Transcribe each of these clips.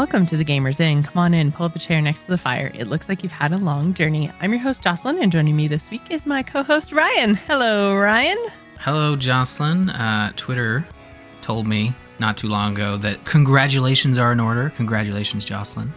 Welcome to the Gamers Inn. Come on in, pull up a chair next to the fire. It looks like you've had a long journey. I'm your host, Jocelyn, and joining me this week is my co host, Ryan. Hello, Ryan. Hello, Jocelyn. Uh, Twitter told me not too long ago that congratulations are in order. Congratulations, Jocelyn.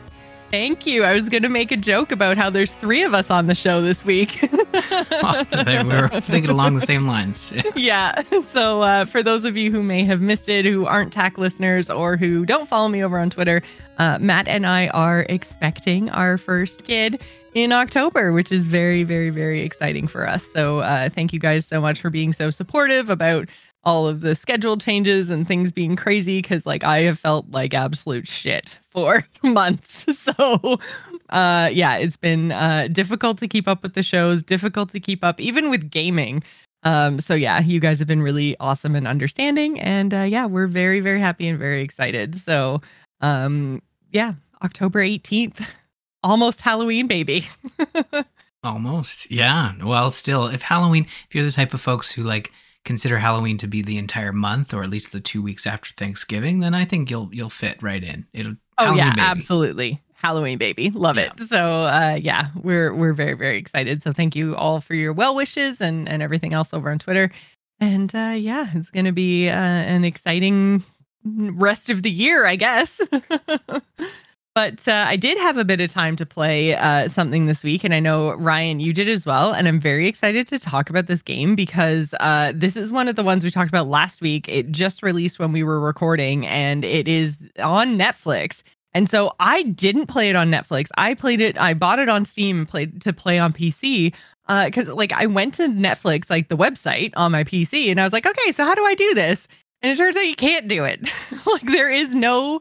Thank you. I was going to make a joke about how there's three of us on the show this week. we were thinking along the same lines. yeah. So, uh, for those of you who may have missed it, who aren't TAC listeners or who don't follow me over on Twitter, uh, Matt and I are expecting our first kid in October, which is very, very, very exciting for us. So, uh, thank you guys so much for being so supportive about all of the schedule changes and things being crazy because like I have felt like absolute shit for months. So uh yeah, it's been uh difficult to keep up with the shows, difficult to keep up even with gaming. Um so yeah, you guys have been really awesome and understanding and uh yeah, we're very very happy and very excited. So um yeah, October 18th. Almost Halloween baby. Almost. Yeah. Well, still if Halloween, if you're the type of folks who like consider Halloween to be the entire month or at least the two weeks after Thanksgiving, then I think you'll you'll fit right in. It'll Oh Halloween yeah, baby. absolutely. Halloween baby. Love yeah. it. So uh yeah, we're we're very, very excited. So thank you all for your well wishes and and everything else over on Twitter. And uh yeah, it's gonna be uh, an exciting rest of the year, I guess. But uh, I did have a bit of time to play uh, something this week, and I know Ryan, you did as well. And I'm very excited to talk about this game because uh, this is one of the ones we talked about last week. It just released when we were recording, and it is on Netflix. And so I didn't play it on Netflix. I played it. I bought it on Steam played to play on PC because, uh, like, I went to Netflix, like the website on my PC, and I was like, okay, so how do I do this? And it turns out you can't do it. like, there is no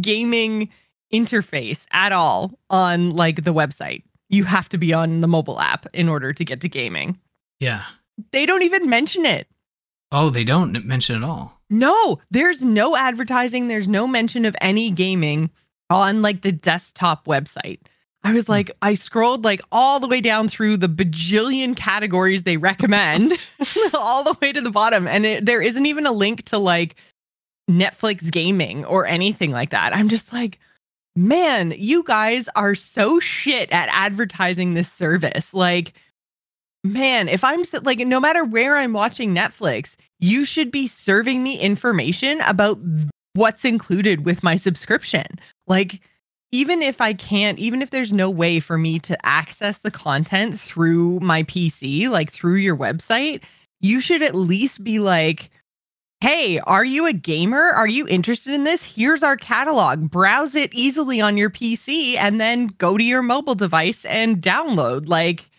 gaming interface at all on like the website. You have to be on the mobile app in order to get to gaming. Yeah. They don't even mention it. Oh, they don't mention it all. No, there's no advertising, there's no mention of any gaming on like the desktop website. I was hmm. like, I scrolled like all the way down through the bajillion categories they recommend, all the way to the bottom. And it, there isn't even a link to like Netflix gaming or anything like that. I'm just like, man, you guys are so shit at advertising this service. Like, man, if I'm like, no matter where I'm watching Netflix, you should be serving me information about what's included with my subscription. Like, even if I can't, even if there's no way for me to access the content through my PC, like through your website, you should at least be like, hey, are you a gamer? Are you interested in this? Here's our catalog. Browse it easily on your PC and then go to your mobile device and download. Like,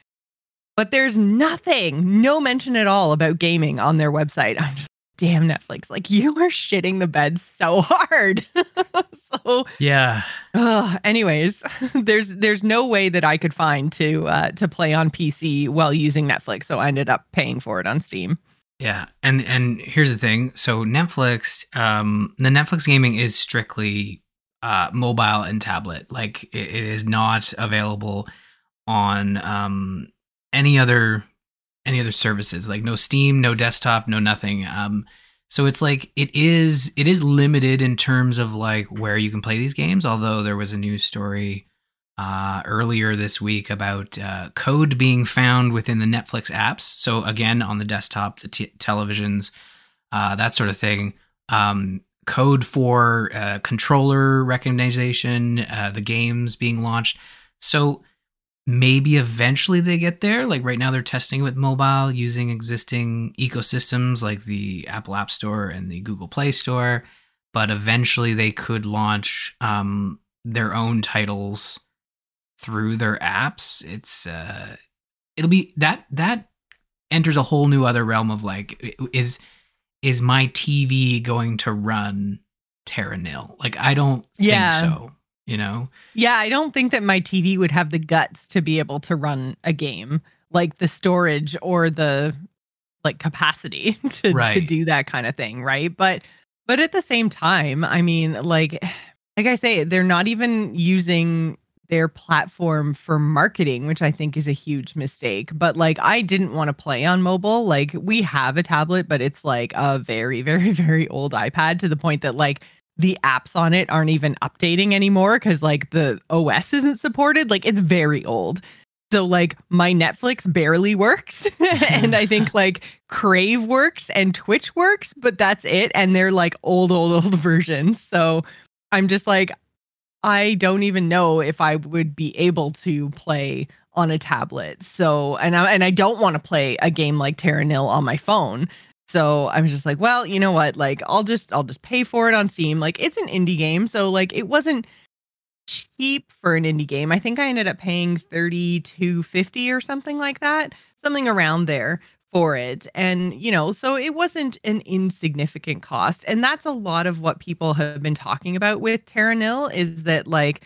but there's nothing, no mention at all about gaming on their website. I'm just, damn, Netflix. Like, you are shitting the bed so hard. so, yeah. Uh, anyways, there's there's no way that I could find to uh, to play on PC while using Netflix. So I ended up paying for it on Steam. Yeah, and and here's the thing. So Netflix, um, the Netflix gaming is strictly uh, mobile and tablet. Like it, it is not available on um, any other any other services. Like no Steam, no desktop, no nothing. Um, so it's like it is it is limited in terms of like where you can play these games. Although there was a news story uh, earlier this week about uh, code being found within the Netflix apps. So again, on the desktop, the t- televisions, uh, that sort of thing. Um, code for uh, controller recognition, uh, the games being launched. So maybe eventually they get there. Like right now, they're testing with mobile using existing ecosystems like the Apple App Store and the Google Play Store. But eventually, they could launch um, their own titles through their apps, it's uh it'll be that that enters a whole new other realm of like is is my TV going to run Terra Nil? Like I don't yeah. think so. You know? Yeah, I don't think that my TV would have the guts to be able to run a game like the storage or the like capacity to right. to do that kind of thing, right? But but at the same time, I mean, like like I say, they're not even using their platform for marketing, which I think is a huge mistake. But like, I didn't want to play on mobile. Like, we have a tablet, but it's like a very, very, very old iPad to the point that like the apps on it aren't even updating anymore because like the OS isn't supported. Like it's very old. So like my Netflix barely works. and I think like Crave works and Twitch works, but that's it. And they're like old, old, old versions. So I'm just like, I don't even know if I would be able to play on a tablet. So and I and I don't want to play a game like Terra Nil on my phone. So I was just like, well, you know what? Like I'll just I'll just pay for it on Steam. Like it's an indie game, so like it wasn't cheap for an indie game. I think I ended up paying 32.50 or something like that, something around there for it. And, you know, so it wasn't an insignificant cost. And that's a lot of what people have been talking about with Terra Nil is that like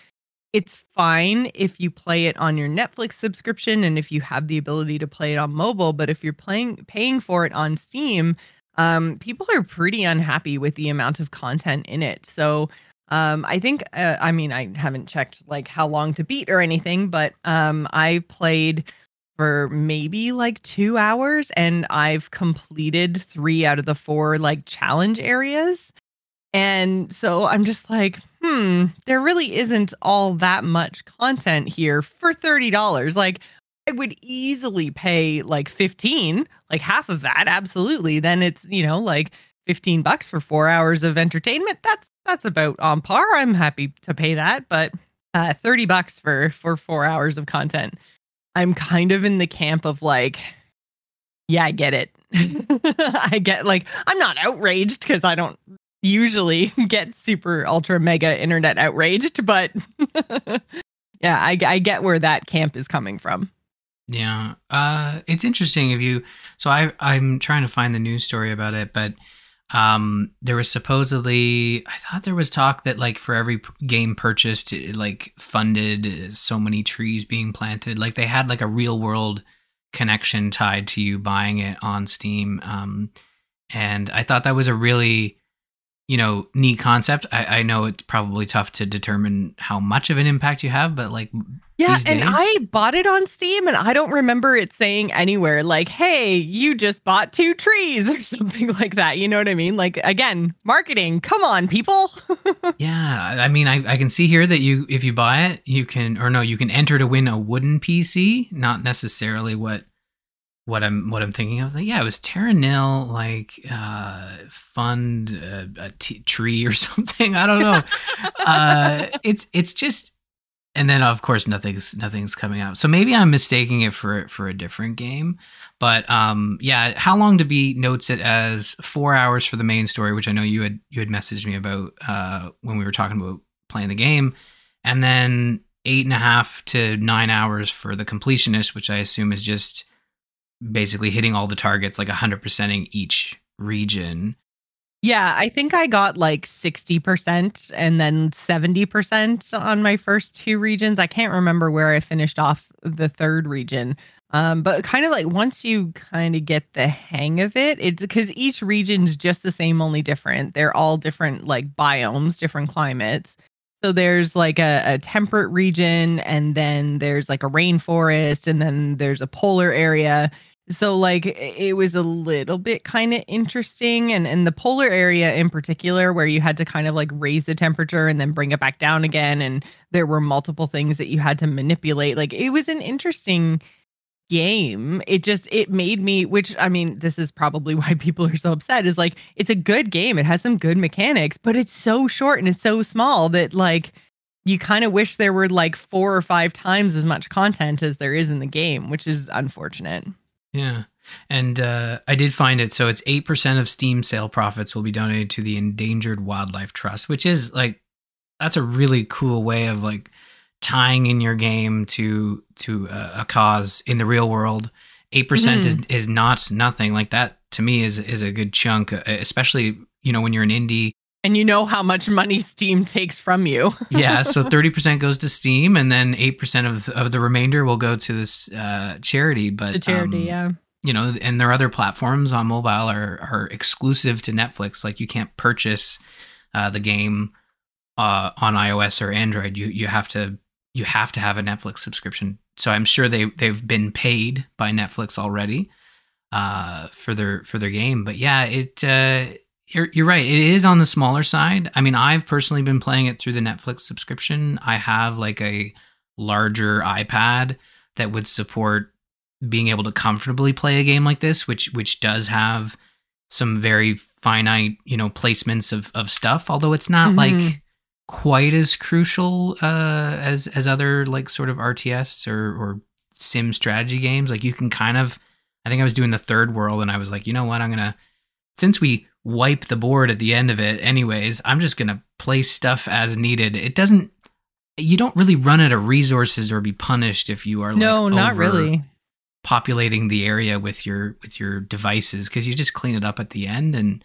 it's fine if you play it on your Netflix subscription and if you have the ability to play it on mobile, but if you're playing paying for it on Steam, um, people are pretty unhappy with the amount of content in it. So um, I think uh, I mean I haven't checked like how long to beat or anything, but um, I played for maybe like two hours and I've completed three out of the four like challenge areas. And so I'm just like, hmm, there really isn't all that much content here for $30. Like, I would easily pay like 15, like half of that. Absolutely. Then it's, you know, like 15 bucks for four hours of entertainment. That's, that's about on par. I'm happy to pay that. But uh, 30 bucks for, for four hours of content. I'm kind of in the camp of like, yeah, I get it. I get like, I'm not outraged because I don't usually get super ultra mega internet outraged, but yeah, I, I get where that camp is coming from. Yeah, uh, it's interesting if you. So I I'm trying to find the news story about it, but um, there was supposedly I thought there was talk that like for every game purchased, it like funded so many trees being planted. Like they had like a real world connection tied to you buying it on Steam. Um, and I thought that was a really you know, neat concept. I, I know it's probably tough to determine how much of an impact you have, but like, yeah, and I bought it on Steam, and I don't remember it saying anywhere like, "Hey, you just bought two trees" or something like that. You know what I mean? Like, again, marketing. Come on, people. yeah, I mean, I, I can see here that you, if you buy it, you can, or no, you can enter to win a wooden PC. Not necessarily what what I'm what I'm thinking of. Like, yeah, it was Terra Nil, like uh, fund uh, a tree or something. I don't know. uh, it's it's just, and then of course nothing's nothing's coming out. So maybe I'm mistaking it for for a different game. But um, yeah, how long to beat notes it as four hours for the main story, which I know you had you had messaged me about uh, when we were talking about playing the game, and then eight and a half to nine hours for the completionist, which I assume is just basically hitting all the targets, like 100%ing each region. Yeah, I think I got like 60% and then 70% on my first two regions. I can't remember where I finished off the third region. Um, but kind of like once you kind of get the hang of it, it's because each region's just the same, only different. They're all different, like biomes, different climates. So there's like a, a temperate region, and then there's like a rainforest, and then there's a polar area. So like it was a little bit kind of interesting and in the polar area in particular where you had to kind of like raise the temperature and then bring it back down again and there were multiple things that you had to manipulate like it was an interesting game it just it made me which i mean this is probably why people are so upset is like it's a good game it has some good mechanics but it's so short and it's so small that like you kind of wish there were like four or five times as much content as there is in the game which is unfortunate yeah. And uh, I did find it. So it's 8% of Steam sale profits will be donated to the Endangered Wildlife Trust, which is like, that's a really cool way of like tying in your game to to a, a cause in the real world. 8% mm-hmm. is is not nothing. Like that to me is is a good chunk, especially, you know, when you're an indie and you know how much money Steam takes from you. yeah, so 30% goes to Steam and then 8% of, of the remainder will go to this uh, charity. But the charity, um, yeah. You know, and their other platforms on mobile are, are exclusive to Netflix. Like you can't purchase uh, the game uh, on iOS or Android. You you have to you have to have a Netflix subscription. So I'm sure they they've been paid by Netflix already uh, for their for their game. But yeah, it uh, you're you're right. It is on the smaller side. I mean, I've personally been playing it through the Netflix subscription. I have like a larger iPad that would support being able to comfortably play a game like this, which which does have some very finite, you know, placements of of stuff. Although it's not Mhm. like quite as crucial uh, as as other like sort of RTS or or sim strategy games. Like you can kind of, I think I was doing the third world, and I was like, you know what, I'm gonna since we wipe the board at the end of it, anyways, I'm just gonna place stuff as needed. It doesn't. You don't really run out of resources or be punished if you are no, like, not over really. populating the area with your with your devices because you just clean it up at the end and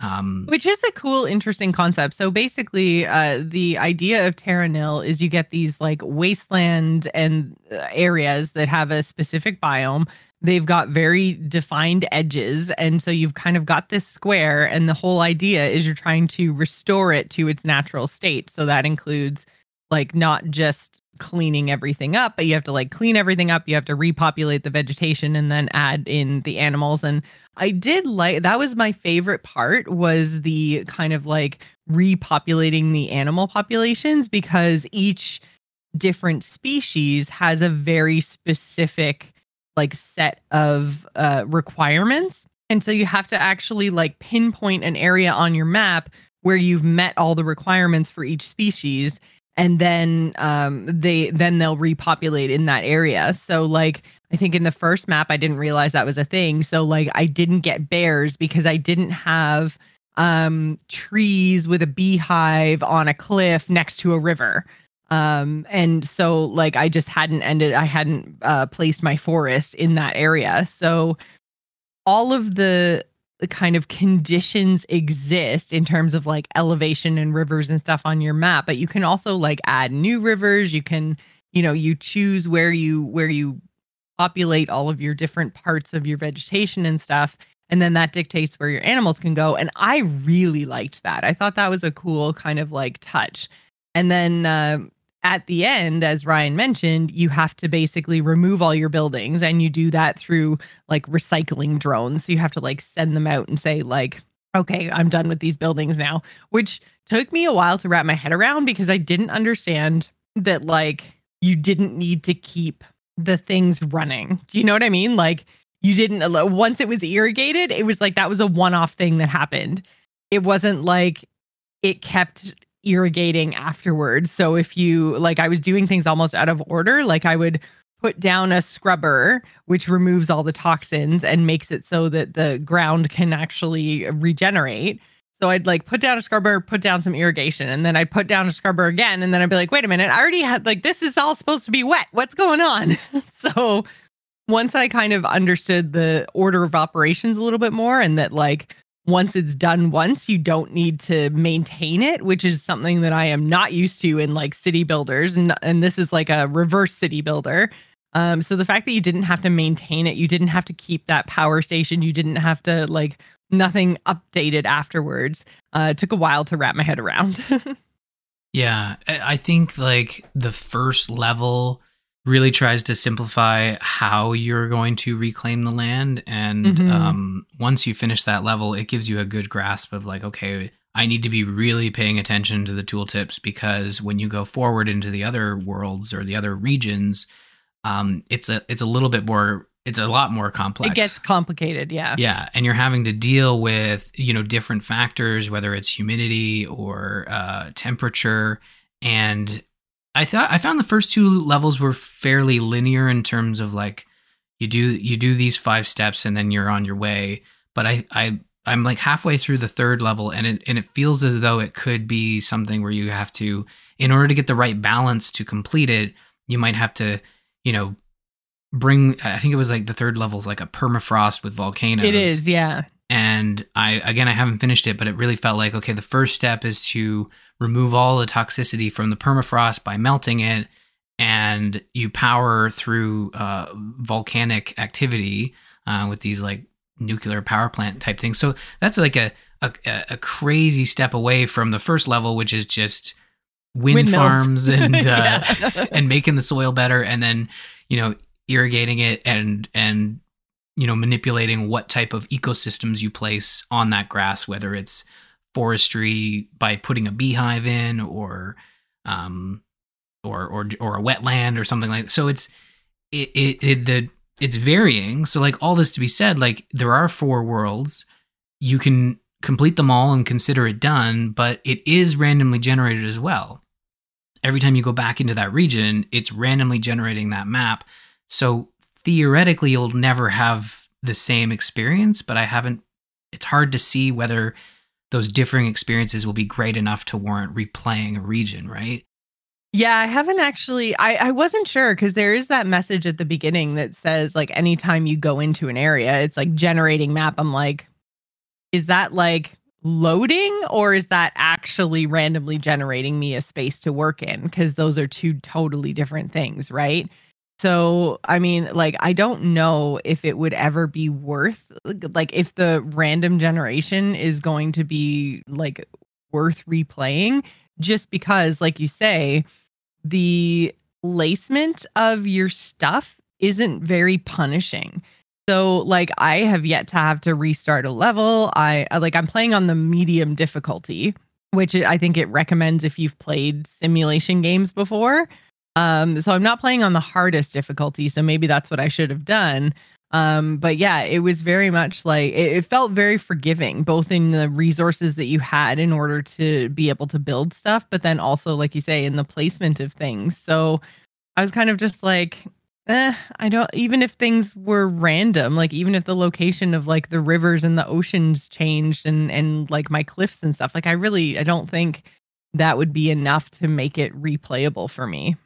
um Which is a cool, interesting concept. So basically, uh, the idea of Terra Nil is you get these like wasteland and uh, areas that have a specific biome. They've got very defined edges. And so you've kind of got this square. And the whole idea is you're trying to restore it to its natural state. So that includes like not just cleaning everything up, but you have to like clean everything up. You have to repopulate the vegetation and then add in the animals. And I did like that was my favorite part was the kind of like repopulating the animal populations because each different species has a very specific like set of uh requirements and so you have to actually like pinpoint an area on your map where you've met all the requirements for each species and then um they then they'll repopulate in that area so like I think in the first map, I didn't realize that was a thing. So like I didn't get bears because I didn't have um trees with a beehive on a cliff next to a river. Um and so like I just hadn't ended I hadn't uh placed my forest in that area. So all of the the kind of conditions exist in terms of like elevation and rivers and stuff on your map, but you can also like add new rivers. You can, you know, you choose where you where you populate all of your different parts of your vegetation and stuff and then that dictates where your animals can go and i really liked that i thought that was a cool kind of like touch and then uh, at the end as ryan mentioned you have to basically remove all your buildings and you do that through like recycling drones so you have to like send them out and say like okay i'm done with these buildings now which took me a while to wrap my head around because i didn't understand that like you didn't need to keep the things running. Do you know what I mean? Like you didn't once it was irrigated, it was like that was a one-off thing that happened. It wasn't like it kept irrigating afterwards. So if you like I was doing things almost out of order, like I would put down a scrubber which removes all the toxins and makes it so that the ground can actually regenerate. So I'd like put down a scrubber, put down some irrigation, and then I'd put down a scrubber again. And then I'd be like, wait a minute, I already had like this is all supposed to be wet. What's going on? so once I kind of understood the order of operations a little bit more and that like once it's done once, you don't need to maintain it, which is something that I am not used to in like city builders. And and this is like a reverse city builder. Um, so the fact that you didn't have to maintain it, you didn't have to keep that power station, you didn't have to like nothing updated afterwards. Uh, took a while to wrap my head around. Yeah, I think like the first level really tries to simplify how you're going to reclaim the land, and Mhm. um, once you finish that level, it gives you a good grasp of like, okay, I need to be really paying attention to the tooltips because when you go forward into the other worlds or the other regions, um, it's a it's a little bit more, it's a lot more complex. it gets complicated, yeah. Yeah, and you're having to deal with you know different factors, whether it's humidity or uh, temperature. And I thought I found the first two levels were fairly linear in terms of like you do you do these five steps and then you're on your way. But I I I'm like halfway through the third level, and it and it feels as though it could be something where you have to, in order to get the right balance to complete it, you might have to, you know, bring. I think it was like the third level is like a permafrost with volcanoes. It is, yeah. And I again I haven't finished it, but it really felt like okay, the first step is to remove all the toxicity from the permafrost by melting it, and you power through uh, volcanic activity uh, with these like nuclear power plant type things. So that's like a, a a crazy step away from the first level, which is just wind Windmills. farms and uh, and making the soil better, and then you know irrigating it and and you know manipulating what type of ecosystems you place on that grass whether it's forestry by putting a beehive in or um or or or a wetland or something like that. so it's it, it, it the it's varying. So like all this to be said like there are four worlds. You can complete them all and consider it done but it is randomly generated as well. Every time you go back into that region it's randomly generating that map. So theoretically you'll never have the same experience, but I haven't it's hard to see whether those differing experiences will be great enough to warrant replaying a region, right? Yeah, I haven't actually I I wasn't sure cuz there is that message at the beginning that says like anytime you go into an area, it's like generating map. I'm like is that like loading or is that actually randomly generating me a space to work in because those are two totally different things, right? So, I mean, like, I don't know if it would ever be worth, like, if the random generation is going to be, like, worth replaying, just because, like you say, the lacement of your stuff isn't very punishing. So, like, I have yet to have to restart a level. I, uh, like, I'm playing on the medium difficulty, which I think it recommends if you've played simulation games before. Um, so I'm not playing on the hardest difficulty, so maybe that's what I should have done. Um, but yeah, it was very much like it, it, felt very forgiving, both in the resources that you had in order to be able to build stuff, but then also, like you say, in the placement of things. So I was kind of just like, eh, I don't even if things were random, like even if the location of like the rivers and the oceans changed and and like my cliffs and stuff, like I really I don't think that would be enough to make it replayable for me.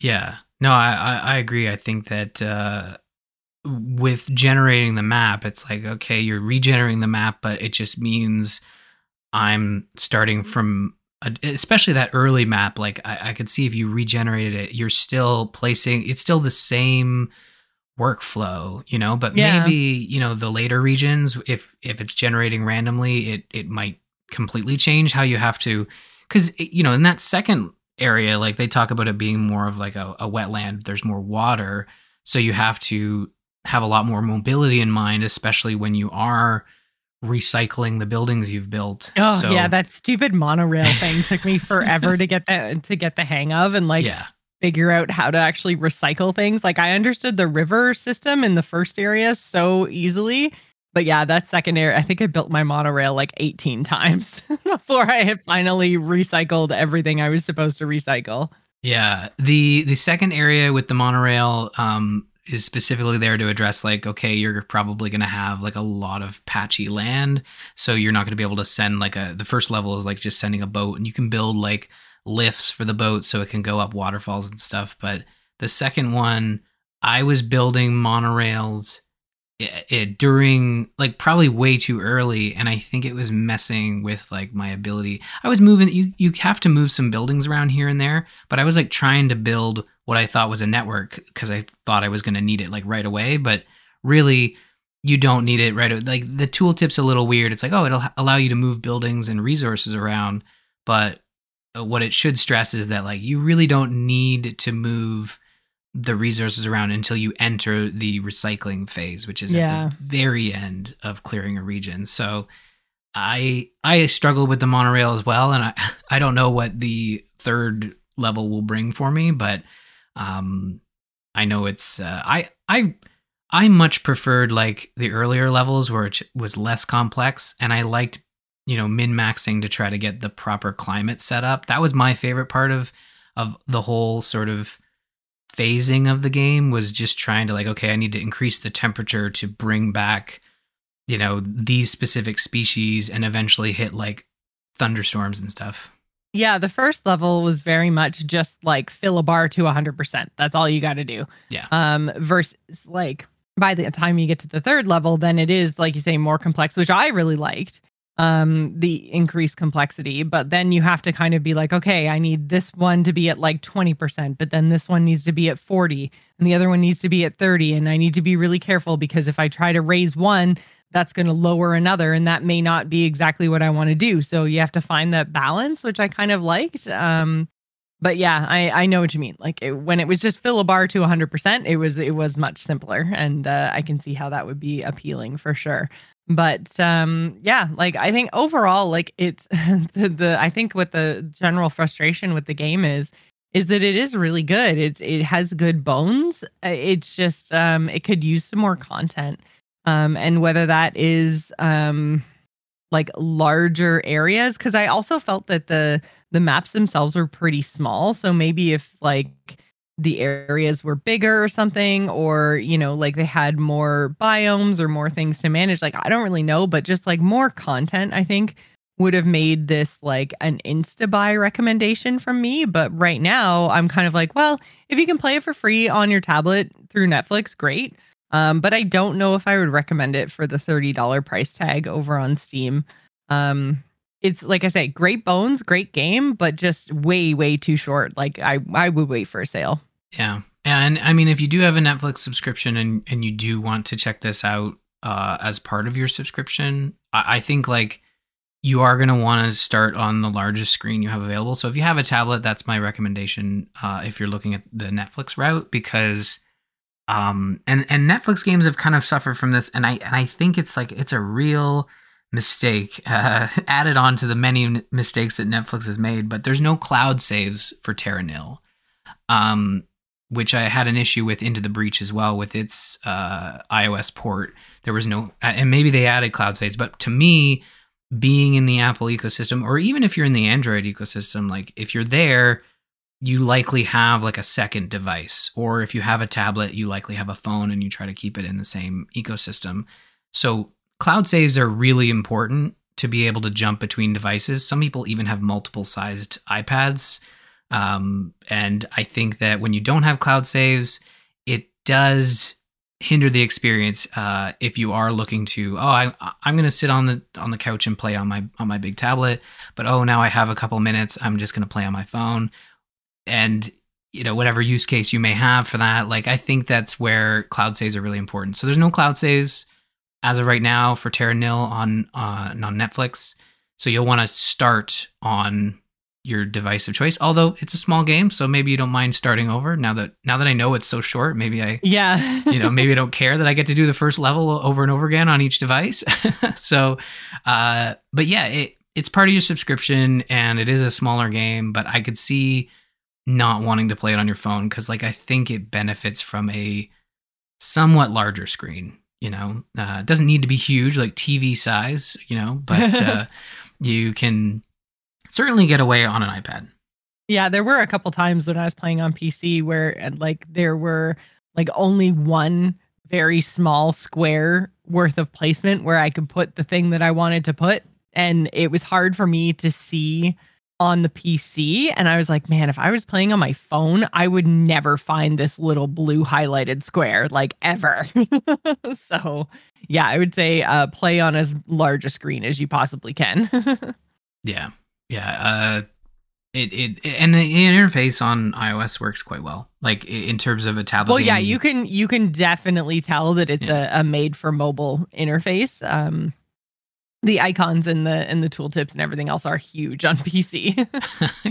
Yeah. No, I, I, I agree. I think that uh, with generating the map, it's like, okay, you're regenerating the map, but it just means I'm starting from, a, especially that early map. Like, I, I could see if you regenerated it, you're still placing, it's still the same workflow you know but yeah. maybe you know the later regions if if it's generating randomly it it might completely change how you have to because you know in that second area like they talk about it being more of like a, a wetland there's more water. So you have to have a lot more mobility in mind especially when you are recycling the buildings you've built. Oh so, yeah that stupid monorail thing took me forever to get that to get the hang of and like yeah. figure out how to actually recycle things. Like I understood the river system in the first area so easily, but yeah, that second area, I think I built my monorail like 18 times before I had finally recycled everything I was supposed to recycle. Yeah, the the second area with the monorail um, is specifically there to address like, okay, you're probably going to have like a lot of patchy land, so you're not going to be able to send like a. The first level is like just sending a boat, and you can build like lifts for the boat so it can go up waterfalls and stuff. But the second one, I was building monorails it, it, during like probably way too early and i think it was messing with like my ability. I was moving you you have to move some buildings around here and there but i was like trying to build what i thought was a network because i thought i was going to need it like right away but really you don't need it right like the tooltip's a little weird. It's like oh it'll allow you to move buildings and resources around but uh, what it should stress is that like you really don't need to move the resources around until you enter the recycling phase, which is yeah. at the very end of clearing a region. So I I struggle with the monorail as well, and I I don't know what the third level will bring for me, but um I know it's uh, I I I much preferred like the earlier levels where it was less complex, and I liked you know min maxing to try to get the proper climate set up. That was my favorite part of of the whole sort of phasing of the game was just trying to like okay i need to increase the temperature to bring back you know these specific species and eventually hit like thunderstorms and stuff. Yeah the first level was very much just like fill a bar to 100% that's all you got to do. Yeah. Um versus like by the time you get to the third level then it is like you say more complex which i really liked um the increased complexity but then you have to kind of be like okay i need this one to be at like 20% but then this one needs to be at 40 and the other one needs to be at 30 and i need to be really careful because if i try to raise one that's going to lower another and that may not be exactly what i want to do. So you have to find that balance which i kind of liked. Um but yeah, I I know what you mean. Like it, when it was just fill a bar to 100%, it was it was much simpler, and uh, I can see how that would be appealing for sure. But um, yeah, like I think overall, like it's the, the I think what the general frustration with the game is is that it is really good. It's it has good bones. Uh, it's just um, it could use some more content, um, and whether that is um like larger areas because I also felt that the the maps themselves were pretty small. So maybe if like the areas were bigger or something, or you know, like they had more biomes or more things to manage, like I don't really know, but just like more content, I think would have made this like an insta buy recommendation from me. But right now, I'm kind of like, well, if you can play it for free on your tablet through Netflix, great. Um, but I don't know if I would recommend it for the $30 price tag over on Steam. Um, it's like I say, great bones, great game, but just way, way too short. Like I, I would wait for a sale. Yeah. And I mean, if you do have a Netflix subscription and, and you do want to check this out uh, as part of your subscription, I, I think like you are going to want to start on the largest screen you have available. So if you have a tablet, that's my recommendation uh, if you're looking at the Netflix route because um and and netflix games have kind of suffered from this and i and i think it's like it's a real mistake uh, added on to the many mistakes that netflix has made but there's no cloud saves for terra nil um which i had an issue with into the breach as well with its uh ios port. There was no and maybe they added cloud saves but to me being in the apple ecosystem or even if you're in the android ecosystem like if you're there you likely have like a second device or if you have a tablet you likely have a phone and you try to keep it in the same ecosystem. So cloud saves are really important to be able to jump between devices. Some people even have multiple sized ipads um, and i think that when you don't have cloud saves it does hinder the experience uh, if you are looking to oh I, i'm going to sit on the on the couch and play on my on my big tablet but oh now i have a couple minutes i'm just going to play on my phone and you know whatever use case you may have for that like i think that's where cloud saves are really important. So there's no cloud saves as of right now for terra nil on uh, on netflix. So you'll want to start on your device of choice although it's a small game so maybe you don't mind starting over. Now that now that i know it's so short maybe i yeah. you know maybe i don't care that i get to do the first level over and over again on each device. So uh but yeah it it's part of your subscription and it is a smaller game but i could see not wanting to play it on your phone because like i think it benefits from a somewhat larger screen you know? Uh, it doesn't need to be huge like tv size you know but uh, you can certainly get away on an ipad. Yeah there were a couple times when i was playing on pc where like there were like only one very small square worth of placement where i could put the thing that i wanted to put and it was hard for me to see on the PC and I was like, man, if I was playing on my phone, I would never find this little blue highlighted square like ever. so, yeah, I would say uh, play on as large a screen as you possibly can. yeah. Yeah. Uh, it, it, and the interface on iOS works quite well. Like in terms of a tablet. Well, yeah, you can you can definitely tell that it's yeah. a, a made for mobile interface. Um, the icons and the and the tooltips and everything else are huge on PC.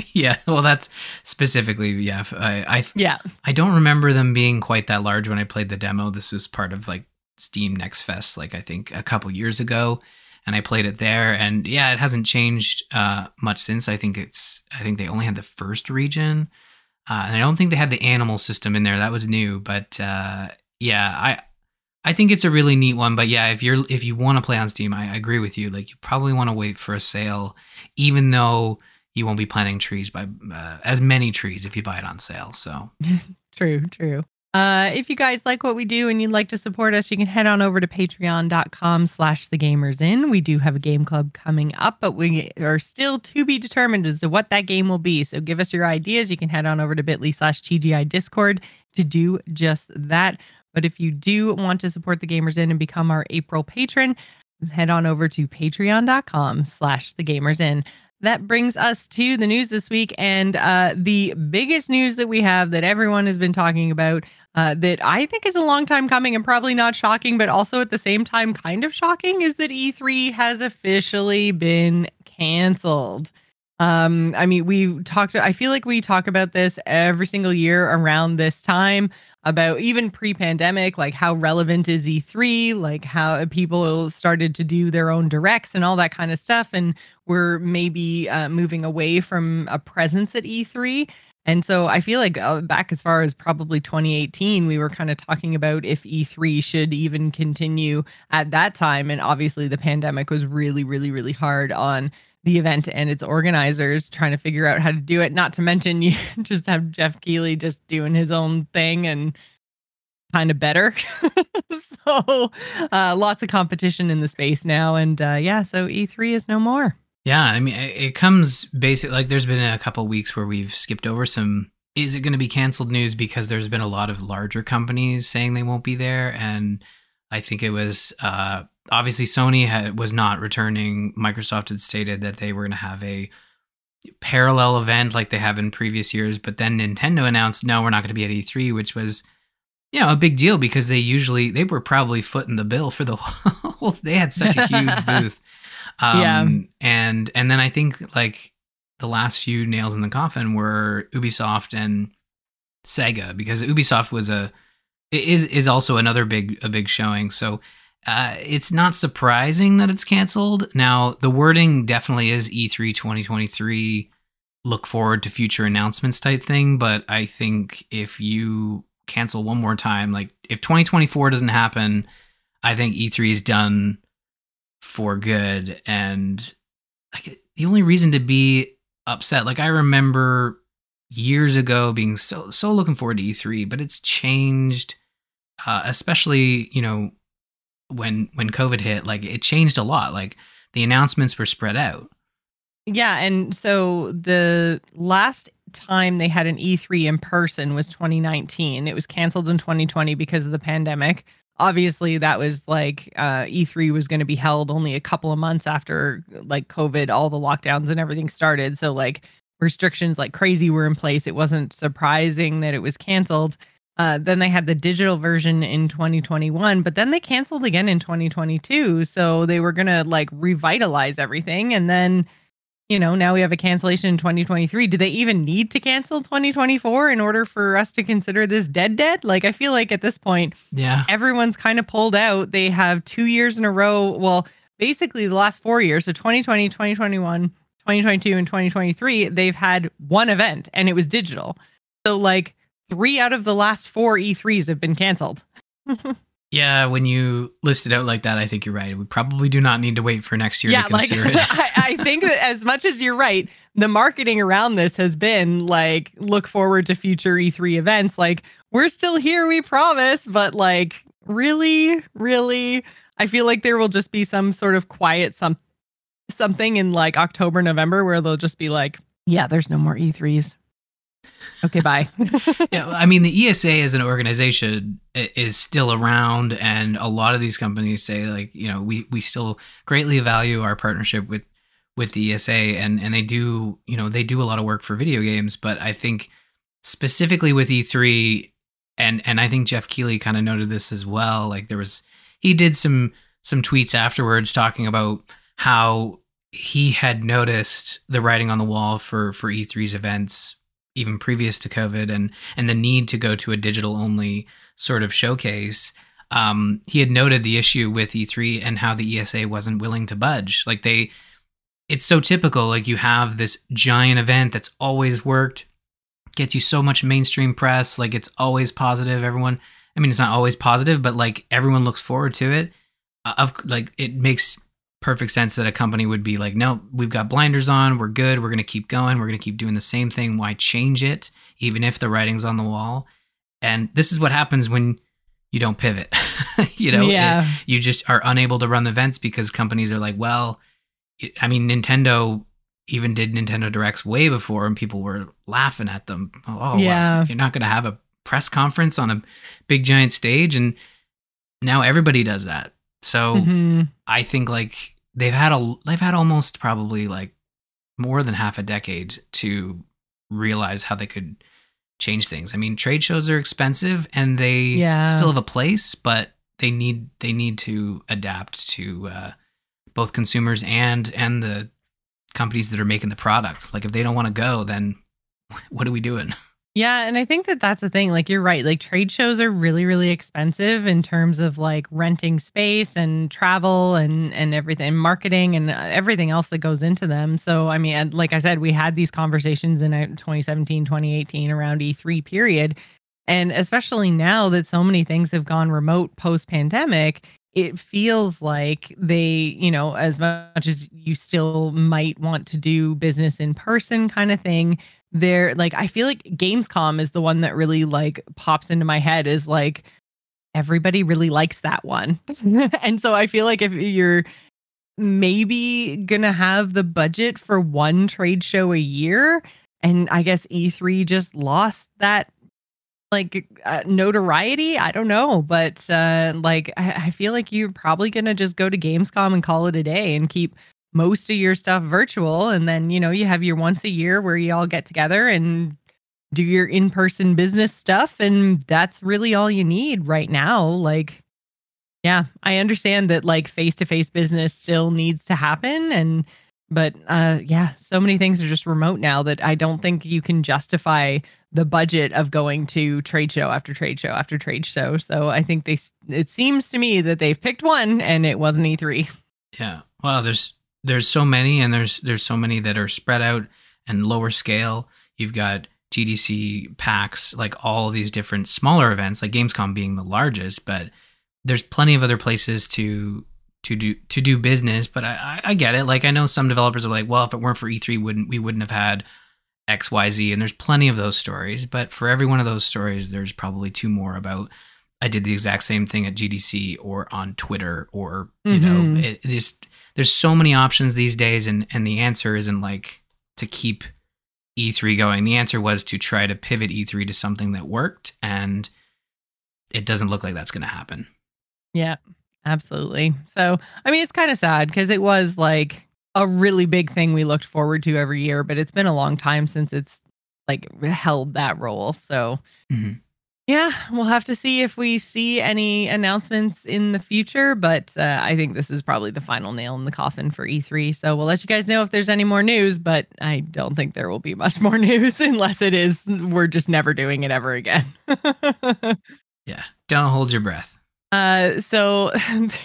yeah, well, that's specifically yeah. I, I yeah I don't remember them being quite that large when I played the demo. This was part of like Steam Next Fest, like I think a couple years ago, and I played it there. And yeah, it hasn't changed uh, much since. I think it's I think they only had the first region, uh, and I don't think they had the animal system in there. That was new, but uh, yeah, I I think it's a really neat one, but yeah, if you're if you want to play on Steam, I, I agree with you. Like you probably want to wait for a sale, even though you won't be planting trees by uh, as many trees if you buy it on sale. So true, true. Uh, if you guys like what we do and you'd like to support us, you can head on over to patreon.com slash the gamers inn. We do have a game club coming up, but we are still to be determined as to what that game will be. So give us your ideas. You can head on over to bit.ly slash TGI Discord to do just that. But if you do want to support the Gamers Inn and become our April patron, head on over to patreon.com slash the gamers inn. That brings us to the news this week. And uh, the biggest news that we have that everyone has been talking about uh, that I think is a long time coming and probably not shocking, but also at the same time kind of shocking is that E3 has officially been canceled. Um, I mean, we talked. I feel like we talk about this every single year around this time about even pre-pandemic, like how relevant is E3, like how people started to do their own directs and all that kind of stuff, and we're maybe uh, moving away from a presence at E3. And so I feel like uh, back as far as probably 2018, we were kind of talking about if E3 should even continue at that time. And obviously, the pandemic was really, really, really hard on the event and its organizers trying to figure out how to do it. Not to mention, you just have Geoff Keighley just doing his own thing and kind of better. so uh, lots of competition in the space now. And uh, yeah, so E3 is no more. Yeah, I mean, it comes basically Like, there's been a couple weeks where we've skipped over some. Is it going to be canceled news because there's been a lot of larger companies saying they won't be there, and I think it was uh, obviously Sony had, was not returning. Microsoft had stated that they were going to have a parallel event like they have in previous years, but then Nintendo announced, no, we're not going to be at E3, which was you know a big deal because they usually they were probably footing the bill for the whole. they had such a huge booth um, yeah. And and then I think like the last few nails in the coffin were Ubisoft and Sega because Ubisoft was a is is also another big a big showing. So uh, it's not surprising that it's canceled. Now the wording definitely is E3 2023. Look forward to future announcements type thing. But I think if you cancel one more time, like if 2024 doesn't happen, I think E3 is done for good and like the only reason to be upset like i remember years ago being so so looking forward to E3 but it's changed uh, especially you know when when covid hit like it changed a lot like the announcements were spread out. Yeah and so the last time they had an E3 in person was 2019 it was canceled in 2020 because of the pandemic obviously that was like uh, E3 was going to be held only a couple of months after like COVID, all the lockdowns and everything started. So like restrictions like crazy were in place. It wasn't surprising that it was canceled. Uh, then they had the digital version in 2021, but then they canceled again in 2022. So they were going to like revitalize everything. And then you know, now we have a cancellation in 2023. Do they even need to cancel 2024 in order for us to consider this dead dead? Like I feel like at this point, yeah. Everyone's kind of pulled out. They have 2 years in a row, well, basically the last 4 years, so 2020, 2021, 2022 and 2023, they've had one event and it was digital. So like 3 out of the last 4 E3s have been canceled. Yeah, when you list it out like that, I think you're right. We probably do not need to wait for next year yeah, to consider like, it. I, I think that as much as you're right, the marketing around this has been like, look forward to future E3 events. Like, we're still here, we promise. But like, really, really, I feel like there will just be some sort of quiet some something in like October, November where they'll just be like, yeah, there's no more E3s. Okay, bye. yeah, I mean, the ESA as an organization is still around, and a lot of these companies say, like, you know, we we still greatly value our partnership with with the ESA, and and they do, you know, they do a lot of work for video games. But I think specifically with E3, and and I think Geoff Keighley kind of noted this as well. Like, there was he did some some tweets afterwards talking about how he had noticed the writing on the wall for for E3's events even previous to COVID and and the need to go to a digital only sort of showcase. Um, he had noted the issue with E3 and how the ESA wasn't willing to budge. Like they, it's so typical. Like you have this giant event that's always worked, gets you so much mainstream press. Like it's always positive. Everyone, I mean, it's not always positive, but like everyone looks forward to it. Uh, of like it makes perfect sense that a company would be like, no, we've got blinders on. We're good. We're going to keep going. We're going to keep doing the same thing. Why change it, even if the writing's on the wall? And this is what happens when you don't pivot. you know, yeah. It, you just are unable to run the events because companies are like, well, I mean, Nintendo even did Nintendo Directs way before, and people were laughing at them. Oh, yeah. Well, you're not going to have a press conference on a big giant stage, and now everybody does that. So mm-hmm. I think like they've had a they've had almost probably like more than half a decade to realize how they could change things. I mean, trade shows are expensive and they yeah. still have a place, but they need they need to adapt to uh, both consumers and and the companies that are making the product. Like if they don't want to go, then what are we doing? Yeah, and I think that that's the thing. Like you're right. Like trade shows are really really expensive in terms of like renting space and travel and and everything, marketing and uh, everything else that goes into them. So I mean, like I said, we had these conversations in 2017, 2018 around E3 period. And especially now that so many things have gone remote post pandemic, it feels like they, you know, as much as you still might want to do business in person kind of thing, they're like, I feel like Gamescom is the one that really like pops into my head is like, everybody really likes that one. and so I feel like if you're maybe gonna have the budget for one trade show a year, and I guess E3 just lost that like uh, notoriety. I don't know, but uh, like I, I feel like you're probably gonna just go to Gamescom and call it a day and keep most of your stuff virtual, and then you know you have your once a year where you all get together and do your in-person business stuff, and that's really all you need right now. Like, yeah, I understand that like face-to-face business still needs to happen, and but uh, yeah, so many things are just remote now that I don't think you can justify the budget of going to trade show after trade show after trade show. So I think they it seems to me that they've picked one and it wasn't E3. Yeah. Well, there's there's so many and there's there's so many that are spread out and lower scale. You've got GDC PAX, like all these different smaller events, like Gamescom being the largest, but there's plenty of other places to to do to do business. But I, I, I get it. Like I know some developers are like, well, if it weren't for E3, wouldn't we wouldn't have had XYZ. And there's plenty of those stories. But for every one of those stories, there's probably two more about I did the exact same thing at GDC or on Twitter or, you mm-hmm. know, it, there's so many options these days. And, and the answer isn't like to keep E3 going. The answer was to try to pivot E3 to something that worked. And it doesn't look like that's going to happen. Yeah, absolutely. So, I mean, it's kind of sad because it was like, a really big thing we looked forward to every year, but it's been a long time since it's like held that role. So mm-hmm. yeah, we'll have to see if we see any announcements in the future, but uh, I think this is probably the final nail in the coffin for E3. So we'll let you guys know if there's any more news, but I don't think there will be much more news unless it is we're just never doing it ever again. yeah, don't hold your breath. Uh, so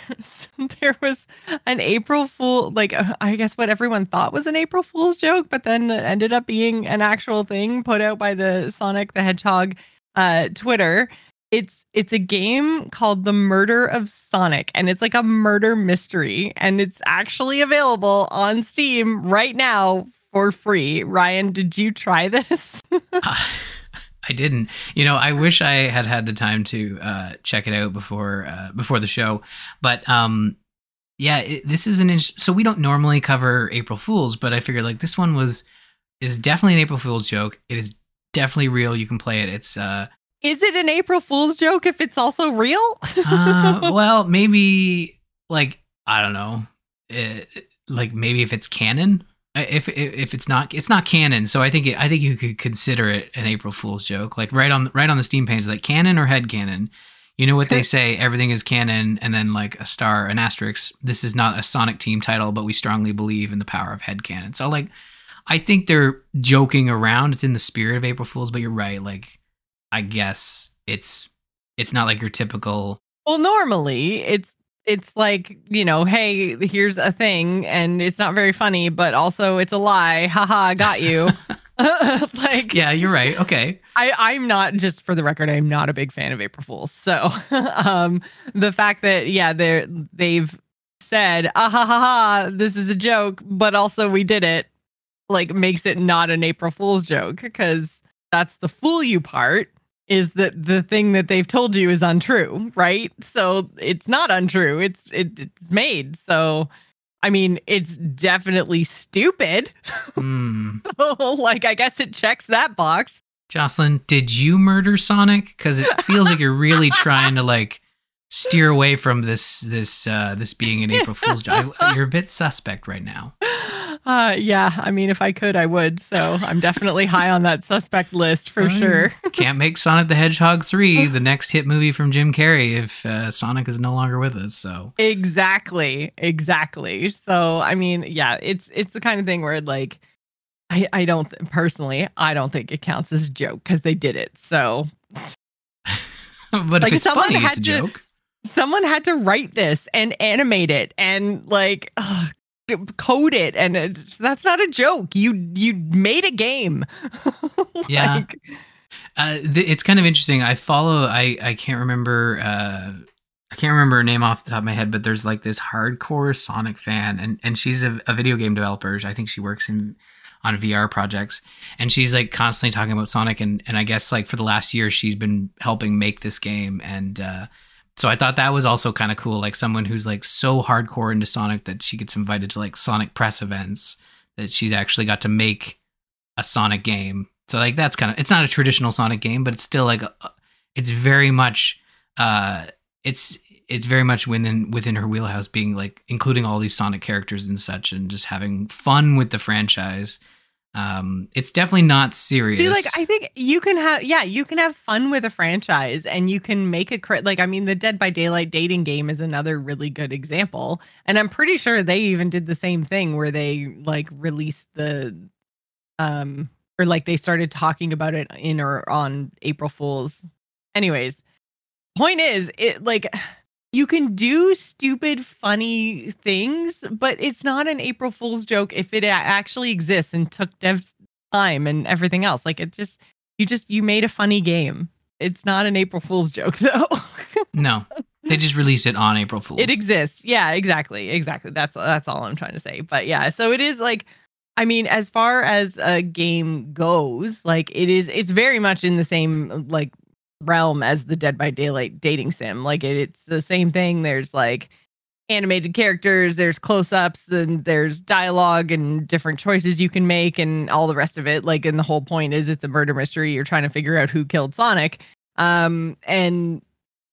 there was an April Fool, like uh, I guess what everyone thought was an April Fool's joke, but then it ended up being an actual thing put out by the Sonic the Hedgehog uh, Twitter. It's it's a game called The Murder of Sonic, and it's like a murder mystery, and it's actually available on Steam right now for free. Ryan, did you try this? I didn't. You know, I wish I had had the time to uh, check it out before uh, before the show, but um, yeah, it, this is an. So we don't normally cover April Fools, but I figured like this one was is definitely an April Fool's joke. It is definitely real. You can play it. It's uh, is it an April Fool's joke if it's also real? uh, well, maybe like I don't know, it, like maybe if it's canon if, if if it's not it's not canon. So i think it, i think you could consider it an april fool's joke. Like right on right on the steam page like canon or head canon. You know what they say everything is canon and then like a star an asterisk this is not a sonic team title but we strongly believe in the power of head canon. So like i think they're joking around. It's in the spirit of april fools but you're right. Like i guess it's it's not like your typical well normally it's it's like you know hey here's a thing and it's not very funny but also it's a lie. Haha got you. Like yeah you're right. Okay. I i'm not just for the record i'm not a big fan of april fools. So um the fact that yeah they're they've said ah ha ha ha this is a joke but also we did it like makes it not an april fool's joke because that's the fool you part is that the thing that they've told you is untrue, right? So it's not untrue. It's it, it's made. So I mean, it's definitely stupid. Mm. so like I guess it checks that box. Jocelyn, did you murder Sonic? Because it feels like you're really trying to like steer away from this this uh this being an April Fool's joke. You're a bit suspect right now. Uh, yeah, I mean, if I could, I would. So I'm definitely high on that suspect list for sure. Can't make Sonic the Hedgehog 3 the next hit movie from Jim Carrey if uh, Sonic is no longer with us. So exactly, exactly. So I mean, yeah, it's it's the kind of thing where like I I don't personally I don't think it counts as a joke because they did it. So, but like if it's funny, it's a to, joke. Someone had to write this and animate it and like. Ugh, code it and it, that's not a joke. You you made a game. Like, yeah uh, th- it's kind of interesting. I follow i i can't remember uh I can't remember her name off the top of my head, but there's like this hardcore Sonic fan, and and she's a, a video game developer. I think she works in on VR projects, and she's like constantly talking about Sonic, and and I guess like for the last year she's been helping make this game, and uh, so I thought that was also kind of cool. Like someone who's like so hardcore into Sonic that she gets invited to like Sonic press events that she's actually got to make a Sonic game. So like that's kind of it's not a traditional Sonic game, but it's still like a, it's very much uh it's it's very much within within her wheelhouse being like including all these Sonic characters and such and just having fun with the franchise um it's definitely not serious. See like i think you can have yeah you can have fun with a franchise and you can make a crit like i mean the dead by daylight dating game is another really good example. And i'm pretty sure they even did the same thing where they like released the um or like they started talking about it in or on april fools. Anyways point is it like you can do stupid, funny things, but it's not an April Fool's joke if it actually exists and took dev's time and everything else. Like it just, you just, you made a funny game. It's not an April Fool's joke though. no, they just released it on April Fool's. It exists. Yeah, exactly, exactly. That's that's all I'm trying to say. But yeah, so it is like, I mean, as far as a game goes, like it is, it's very much in the same like realm as the Dead by Daylight dating sim. Like it, it's the same thing. There's like animated characters, there's close ups, and there's dialogue and different choices you can make, and all the rest of it. Like, and the whole point is it's a murder mystery. You're trying to figure out who killed Sonic. Um, and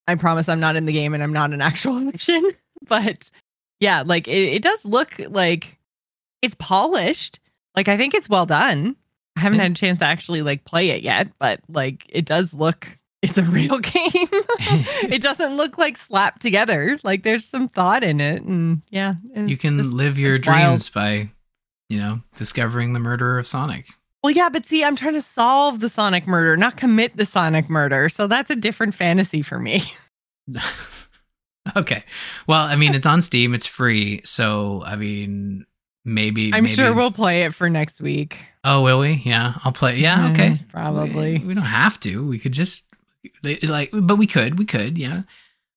I promise I'm not in the game and I'm not an actual mission, but yeah, like it, it does look like it's polished. Like I think it's well done. I haven't had a chance to actually like play it yet, but like it does look it's a real game. it doesn't look like slapped together. Like there's some thought in it, and yeah, you can just, live your dreams wild. by, you know, discovering the murderer of Sonic. Well, yeah, but see, I'm trying to solve the Sonic murder, not commit the Sonic murder. So that's a different fantasy for me. okay. Well, I mean, it's on Steam. It's free. So, I mean, maybe. I'm maybe... sure we'll play it for next week. Oh, will we? Yeah, I'll play. Yeah, okay. Mm, probably. We, we, don't have to. We could just like, but we could, we could, yeah.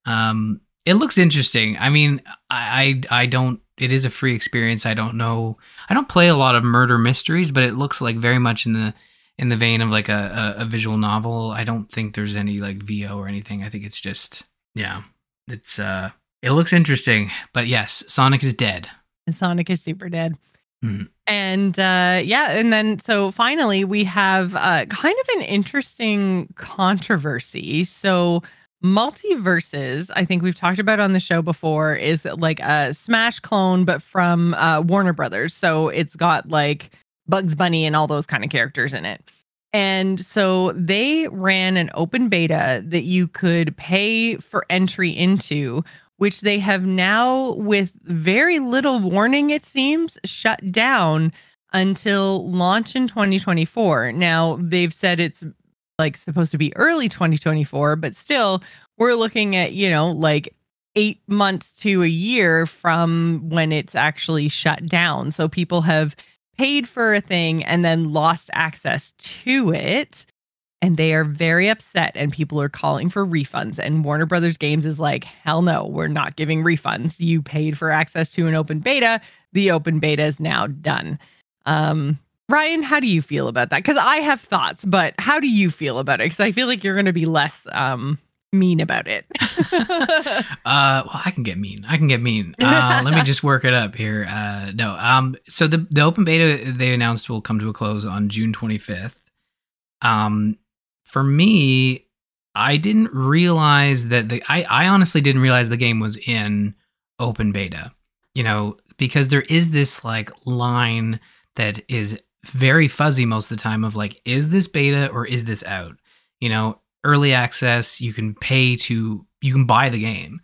Um, it looks interesting. I mean, I, I, I don't. It is a free experience. I don't know. I don't play a lot of murder mysteries, but it looks like very much in the in the vein of like a, a, a visual novel. I don't think there's any like VO or anything. I think it's just yeah. It's uh, it looks interesting. But yes, Sonic is dead. Sonic is super dead. Mm-hmm. And uh, yeah, and then so finally we have uh, kind of an interesting controversy. So MultiVersus, I think we've talked about on the show before, is like a Smash clone, but from uh, Warner Brothers. So it's got like Bugs Bunny and all those kind of characters in it. And so they ran an open beta that you could pay for entry into which they have now, with very little warning, it seems, shut down until launch in 2024. Now, they've said it's like supposed to be early 2024, but still, we're looking at, you know, like eight months to a year from when it's actually shut down. So people have paid for a thing and then lost access to it and they are very upset and people are calling for refunds and warner brothers games is like hell no we're not giving refunds. You paid for access to an open beta. The open beta is now done. Um, ryan how do you feel about that? Because i have thoughts but how do you feel about it? Because i feel like you're going to be less um, mean about it. Uh well i can get mean. I can get mean. Uh, let me just work it up here. Uh no um so the the open beta they announced will come to a close on june 25th um for me, I didn't realize that the I, I honestly didn't realize the game was in open beta. You know, because there is this like line that is very fuzzy most of the time of like is this beta or is this out you know early access you can pay to you can buy the game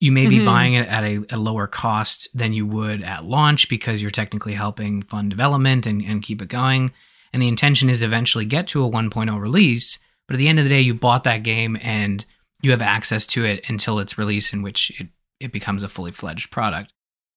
you may be Mhm. buying it at a, a lower cost than you would at launch because you're technically helping fund development and, and keep it going and the intention is to eventually get to a 1.0 release but at the end of the day you bought that game and you have access to it until its release in which it, it becomes a fully fledged product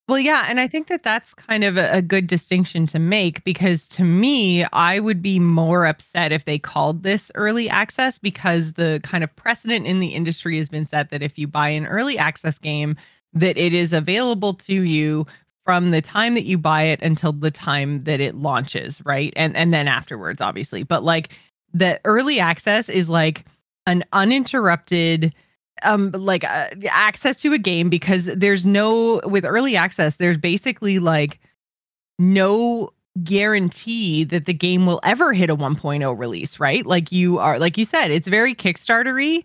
Well, yeah. And I think that that's kind of a, a good distinction to make because to me, I would be more upset if they called this early access because the kind of precedent in the industry has been set that if you buy an early access game, that it is available to you from the time that you buy it until the time that it launches, right? And and then afterwards, obviously. But like the early access is like an uninterrupted um like uh, access to a game because there's no with early access there's basically like no guarantee that the game will ever hit a 1.0 release right? Like you are like you said it's very kickstartery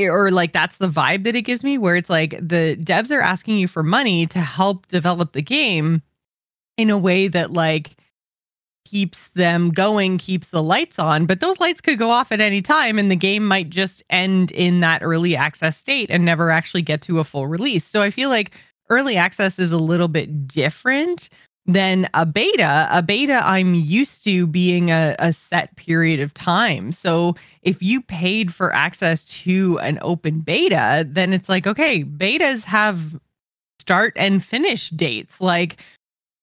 or like that's the vibe that it gives me where it's like the devs are asking you for money to help develop the game in a way that like keeps them going, keeps the lights on, but those lights could go off at any time and the game might just end in that early access state and never actually get to a full release. So I feel like early access is a little bit different than a beta. A beta, I'm used to being a, a set period of time. So if you paid for access to an open beta, then it's like, okay, betas have start and finish dates. Like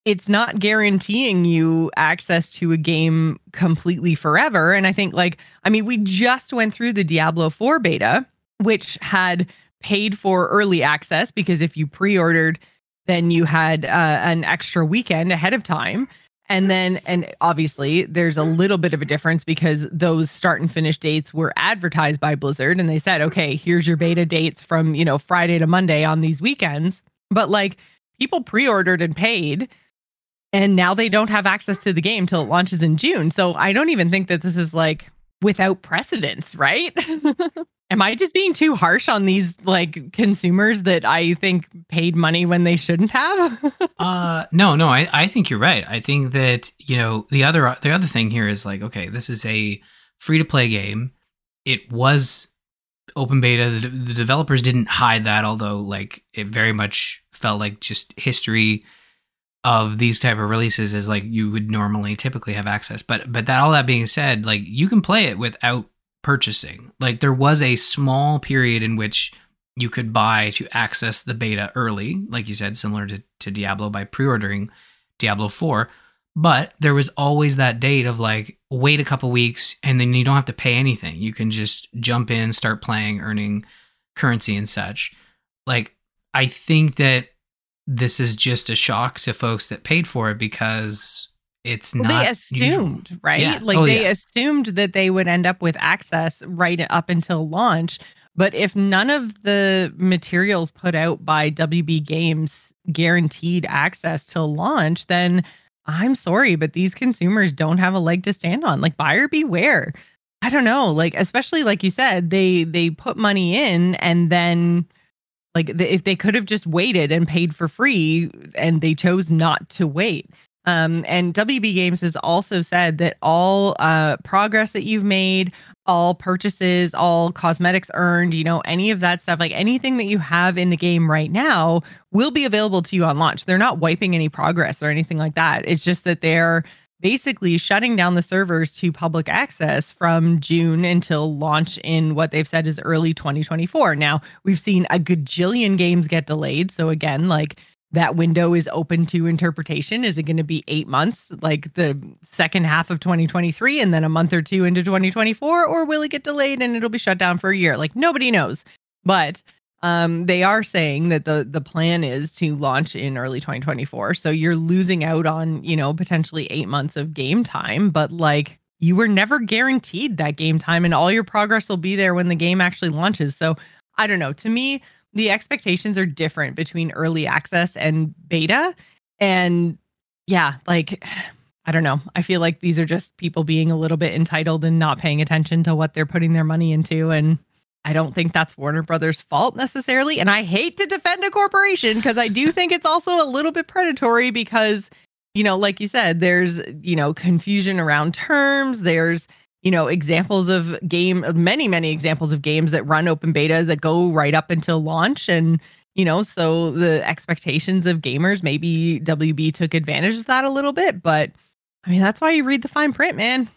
it's not guaranteeing you access to a game completely forever. And I think, like, I mean, we just went through the Diablo 4 beta, which had paid for early access because if you pre ordered, then you had uh, an extra weekend ahead of time. And then, and obviously, there's a little bit of a difference because those start and finish dates were advertised by Blizzard and they said, okay, here's your beta dates from, you know, Friday to Monday on these weekends. But like people pre ordered and paid and now they don't have access to the game till it launches in June. So I don't even think that this is like without precedence, right? Am I just being too harsh on these like consumers that I think paid money when they shouldn't have? Uh, no, no, I, I think you're right. I think that you know the other the other thing here is like, okay, this is a free to play game. It was open beta. The, the developers didn't hide that, although like it very much felt like just history of these type of releases is like you would normally typically have access. But but that all that being said, like you can play it without purchasing. Like there was a small period in which you could buy to access the beta early, like you said, similar to, to Diablo by pre-ordering Diablo 4. But there was always that date of like wait a couple weeks and then you don't have to pay anything. You can just jump in, start playing, earning currency and such. Like I think that this is just a shock to folks that paid for it because it's Well, not they usual. assumed, right? Yeah. Like Oh, they yeah. assumed that they would end up with access right up until launch. But if none of the materials put out by WB Games guaranteed access till launch, then I'm sorry, but these consumers don't have a leg to stand on. Like buyer beware. I don't know, like especially like you said, they they put money in and then like the, if they could have just waited and paid for free and they chose not to wait. Um, and WB Games has also said that all uh, progress that you've made, all purchases, all cosmetics earned, you know, any of that stuff, like anything that you have in the game right now will be available to you on launch. They're not wiping any progress or anything like that. It's just that they're basically shutting down the servers to public access from June until launch in what they've said is early 2024. Now, we've seen a gajillion games get delayed. So, again, like that window is open to interpretation. Is it going to be eight months, like the second half of 2023, and then a month or two into 2024? Or will it get delayed and it'll be shut down for a year? Like nobody knows. But um, they are saying that the the plan is to launch in early 2024. So you're losing out on, you know, potentially eight months of game time, but like you were never guaranteed that game time and all your progress will be there when the game actually launches. So I don't know. To me, the expectations are different between early access and beta. And yeah, like I don't know. I feel like these are just people being a little bit entitled and not paying attention to what they're putting their money into. And I don't think that's Warner Brothers' fault necessarily. And I hate to defend a corporation because I do think it's also a little bit predatory because, you know, like you said, there's, you know, confusion around terms. There's, you know, examples of game, many, many examples of games that run open beta that go right up until launch. And, you know, so the expectations of gamers, maybe WB took advantage of that a little bit. But I mean, that's why you read the fine print, man.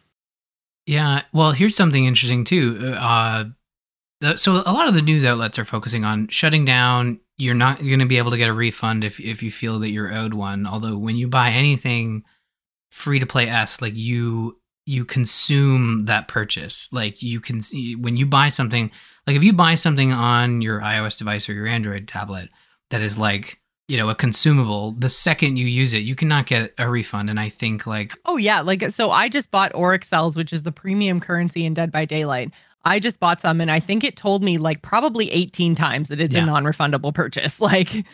Yeah. Well, here's something interesting too. Uh, so a lot of the news outlets are focusing on shutting down. You're not going to be able to get a refund if if you feel that you're owed one. Although when you buy anything free to play s, like you you consume that purchase. Like you can when you buy something, like if you buy something on your iOS device or your Android tablet that is like you know a consumable the second you use it you cannot get a refund and i think like oh yeah like so i just bought Auric cells which is the premium currency in dead by daylight I just bought some and I think it told me like probably 18 times that it's yeah. a non refundable purchase. Like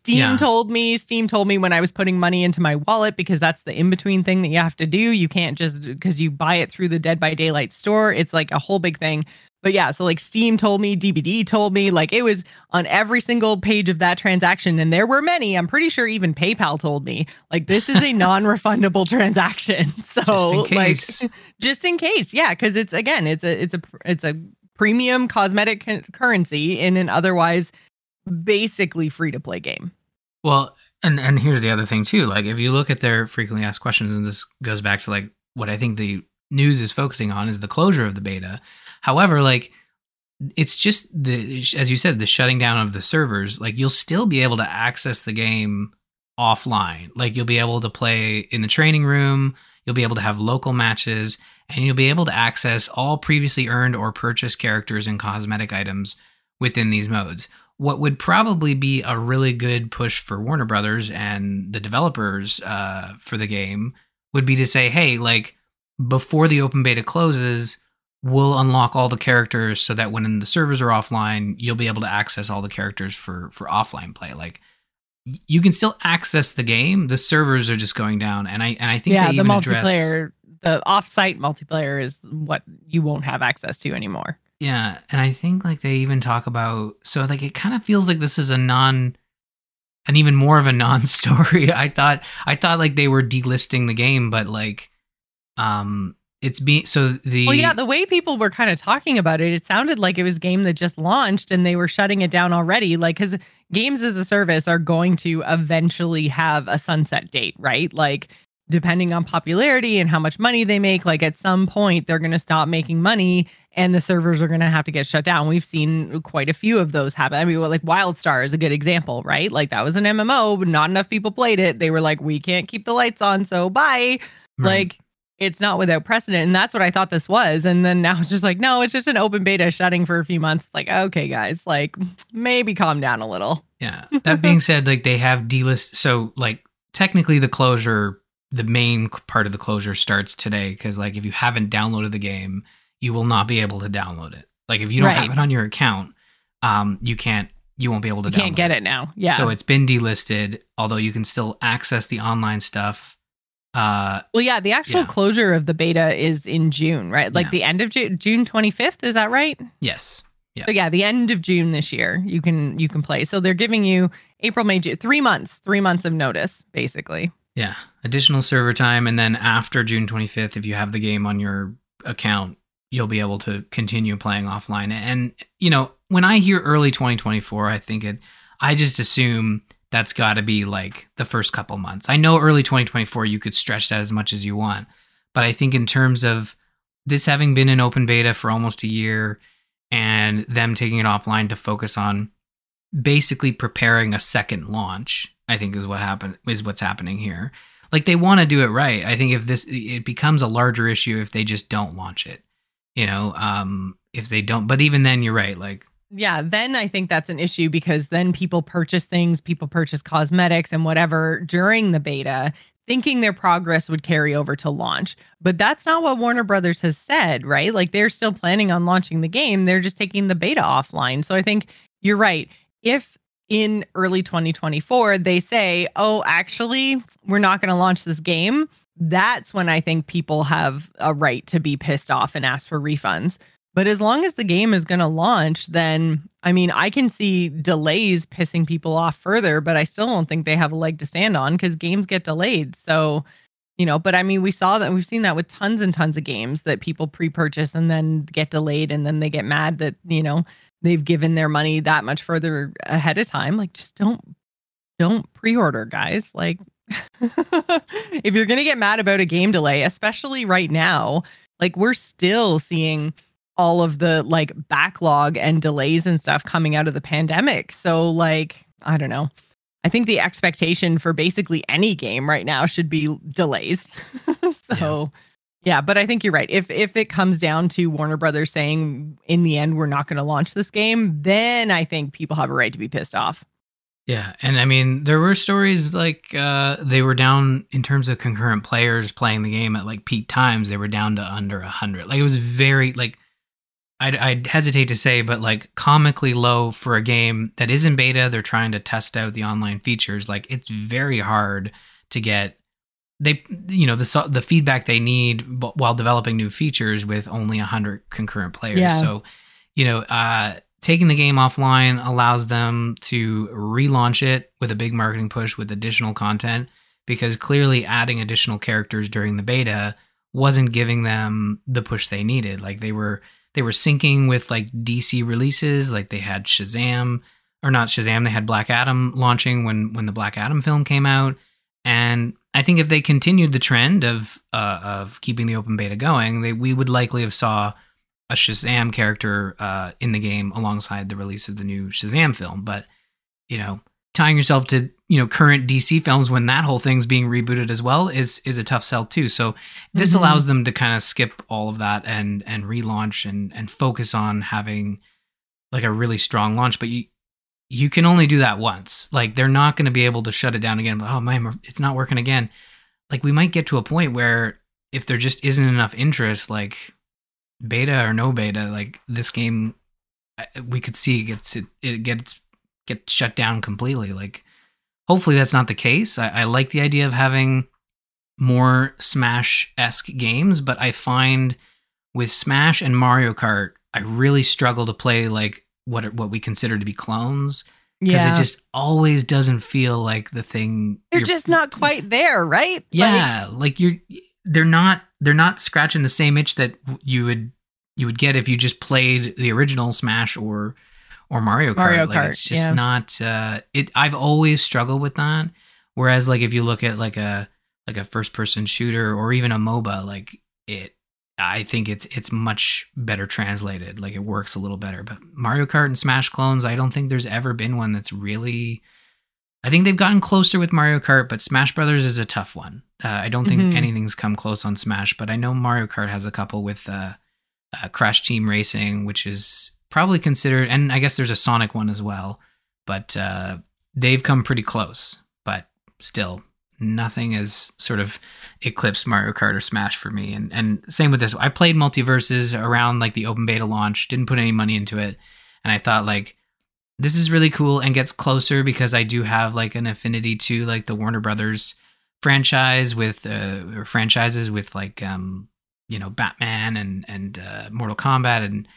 Steam yeah. told me, Steam told me when I was putting money into my wallet because that's the in between thing that you have to do. You can't just because you buy it through the Dead by Daylight store. It's like a whole big thing. But yeah, so like Steam told me, DBD told me, like it was on every single page of that transaction. And there were many. I'm pretty sure even PayPal told me, like, this is a non refundable transaction. So, like, just in case. Yeah. Cause it's again, it's a, it's a, it's a premium cosmetic currency in an otherwise basically free to play game. Well, and, and here's the other thing too. Like, if you look at their frequently asked questions, and this goes back to like what I think the news is focusing on is the closure of the beta However, like it's just the as you said the shutting down of the servers like you'll still be able to access the game offline. Like you'll be able to play in the training room you'll be able to have local matches and you'll be able to access all previously earned or purchased characters and cosmetic items within these modes. What would probably be a really good push for warner brothers and the developers uh, for the game would be to say hey like before the open beta closes we'll unlock all the characters so that when the servers are offline, you'll be able to access all the characters for for offline play. Like you can still access the game. The servers are just going down, and I and I think yeah, the multiplayer, address, the off-site multiplayer is what you won't have access to anymore. Yeah, and I think like they even talk about so like it kind of feels like this is a non and even more of a non-story. I thought I thought like they were delisting the game, but like um it's being so the well yeah the way people were kind of talking about it it sounded like it was game that just launched and they were shutting it down already like because games as a service are going to eventually have a sunset date right? Like depending on popularity and how much money they make like at some point they're going to stop making money and the servers are going to have to get shut down. We've seen quite a few of those happen. I mean like wildstar is a good example right? Like that was an mmo but not enough people played it. They were like we can't keep the lights on so bye. Right. like it's not without precedent. And that's what I thought this was. And then now it's just like, no, it's just an open beta shutting for a few months. Like, okay, guys, like maybe calm down a little. Yeah. That being said, like they have delist. So, like, technically, the closure, the main part of the closure starts today. Cause, like, if you haven't downloaded the game, you will not be able to download it. Like, if you don't right. have it on your account, um, you can't you won't be able to you can't get it. it now. Yeah. So it's been delisted, although you can still access the online stuff uh, well, yeah, the actual yeah. closure of the beta is in June, right? Like yeah. the end of June, June 25th. Is that right? Yes. Yeah. So yeah, the end of June this year, you can you can play. So they're giving you April, May, June, three months, three months of notice, basically. Yeah, additional server time, and then after June 25th, if you have the game on your account, you'll be able to continue playing offline. And you know, when I hear early 2024, I think it. I just assume that's got to be like the first couple months. I know early 2024 you could stretch that as much as you want, but I think in terms of this having been in open beta for almost a year and them taking it offline to focus on basically preparing a second launch, I think is what happened is what's happening here. Like they want to do it right. I think if this it becomes a larger issue if they just don't launch it. You know, um if they don't but even then you're right. Like yeah, then I think that's an issue because then people purchase things, people purchase cosmetics and whatever during the beta, thinking their progress would carry over to launch. But that's not what Warner Brothers has said, right? Like they're still planning on launching the game, they're just taking the beta offline. So I think you're right. If in early 2024 they say, "Oh, actually, we're not going to launch this game." That's when I think people have a right to be pissed off and ask for refunds But as long as the game is going to launch, then I mean, I can see delays pissing people off further, but I still don't think they have a leg to stand on because games get delayed. So, you know, but I mean, we saw that we've seen that with tons and tons of games that people pre purchase and then get delayed and then they get mad that, you know, they've given their money that much further ahead of time. Like, just don't, don't pre order, guys. Like, if you're going to get mad about a game delay, especially right now, like we're still seeing all of the like backlog and delays and stuff coming out of the pandemic. So like, I don't know. I think the expectation for basically any game right now should be delays. so yeah. yeah, but I think you're right. If if it comes down to Warner Brothers saying in the end we're not going to launch this game, then I think people have a right to be pissed off. Yeah, and I mean there were stories like uh, they were down in terms of concurrent players playing the game at like peak times. They were down to under a hundred. Like it was very like I'd, I'd, hesitate to say, but like comically low for a game that is in beta. They're trying to test out the online features. Like it's very hard to get they you know the the feedback they need while developing new features with only 100 concurrent players yeah. so you know uh, taking the game offline allows them to relaunch it with a big marketing push with additional content because clearly adding additional characters during the beta wasn't giving them the push they needed like they were they were syncing with like DC releases, like they had Shazam or not Shazam, they had Black Adam launching when when the Black Adam film came out. And I think if they continued the trend of uh, of keeping the open beta going, they we would likely have saw a Shazam character uh, in the game alongside the release of the new Shazam film. But you know, tying yourself to you know current DC films when that whole thing's being rebooted as well is is a tough sell too. So this mm-hmm. allows them to kind of skip all of that and and relaunch and and focus on having like a really strong launch. But you you can only do that once. Like they're not going to be able to shut it down again. But, oh man, it's not working again. Like we might get to a point where if there just isn't enough interest, like beta or no beta, like this game, we could see it gets it, it gets get shut down completely. Like, hopefully that's not the case. I, I like the idea of having more Smash esque games, but I find with Smash and Mario Kart, I really struggle to play like what what we consider to be clones because yeah. it just always doesn't feel like the thing. They're just not quite there, right? Yeah, like, like you're they're not they're not scratching the same itch that you would you would get if you just played the original Smash or or Mario Kart. Mario like, It's just yeah. not. Uh, it. I've always struggled with that. Whereas, like, if you look at like a like a first person shooter or even a MOBA, like it, I think it's it's much better translated. Like it works a little better. But Mario Kart and Smash clones, I don't think there's ever been one that's really. I think they've gotten closer with Mario Kart, but Smash Brothers is a tough one. Uh, I don't think mm-hmm. anything's come close on Smash, but I know Mario Kart has a couple with uh, uh, Crash Team Racing, which is probably considered, and I guess there's a Sonic one as well, but uh, they've come pretty close. But still, nothing has sort of eclipsed Mario Kart or Smash for me. And and same with this. I played MultiVersus around like the open beta launch, didn't put any money into it, and I thought like this is really cool and gets closer because I do have like an affinity to like the Warner Brothers franchise with uh, or franchises with like um you know Batman and and uh, Mortal Kombat and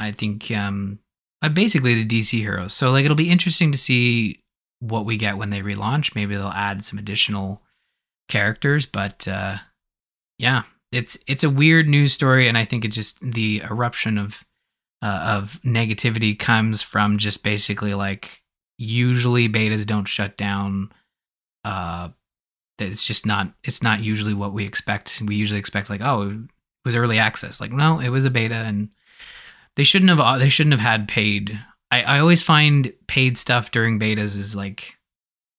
I think um, uh, basically the DC heroes. So like it'll be interesting to see what we get when they relaunch. Maybe they'll add some additional characters, but uh, yeah, it's it's a weird news story, and I think it just the eruption of uh, of negativity comes from just basically like usually betas don't shut down. Uh, it's just not it's not usually what we expect. We usually expect like oh it was early access. Like no, it was a beta and they shouldn't have. Uh, they shouldn't have had paid. I, I always find paid stuff during betas is like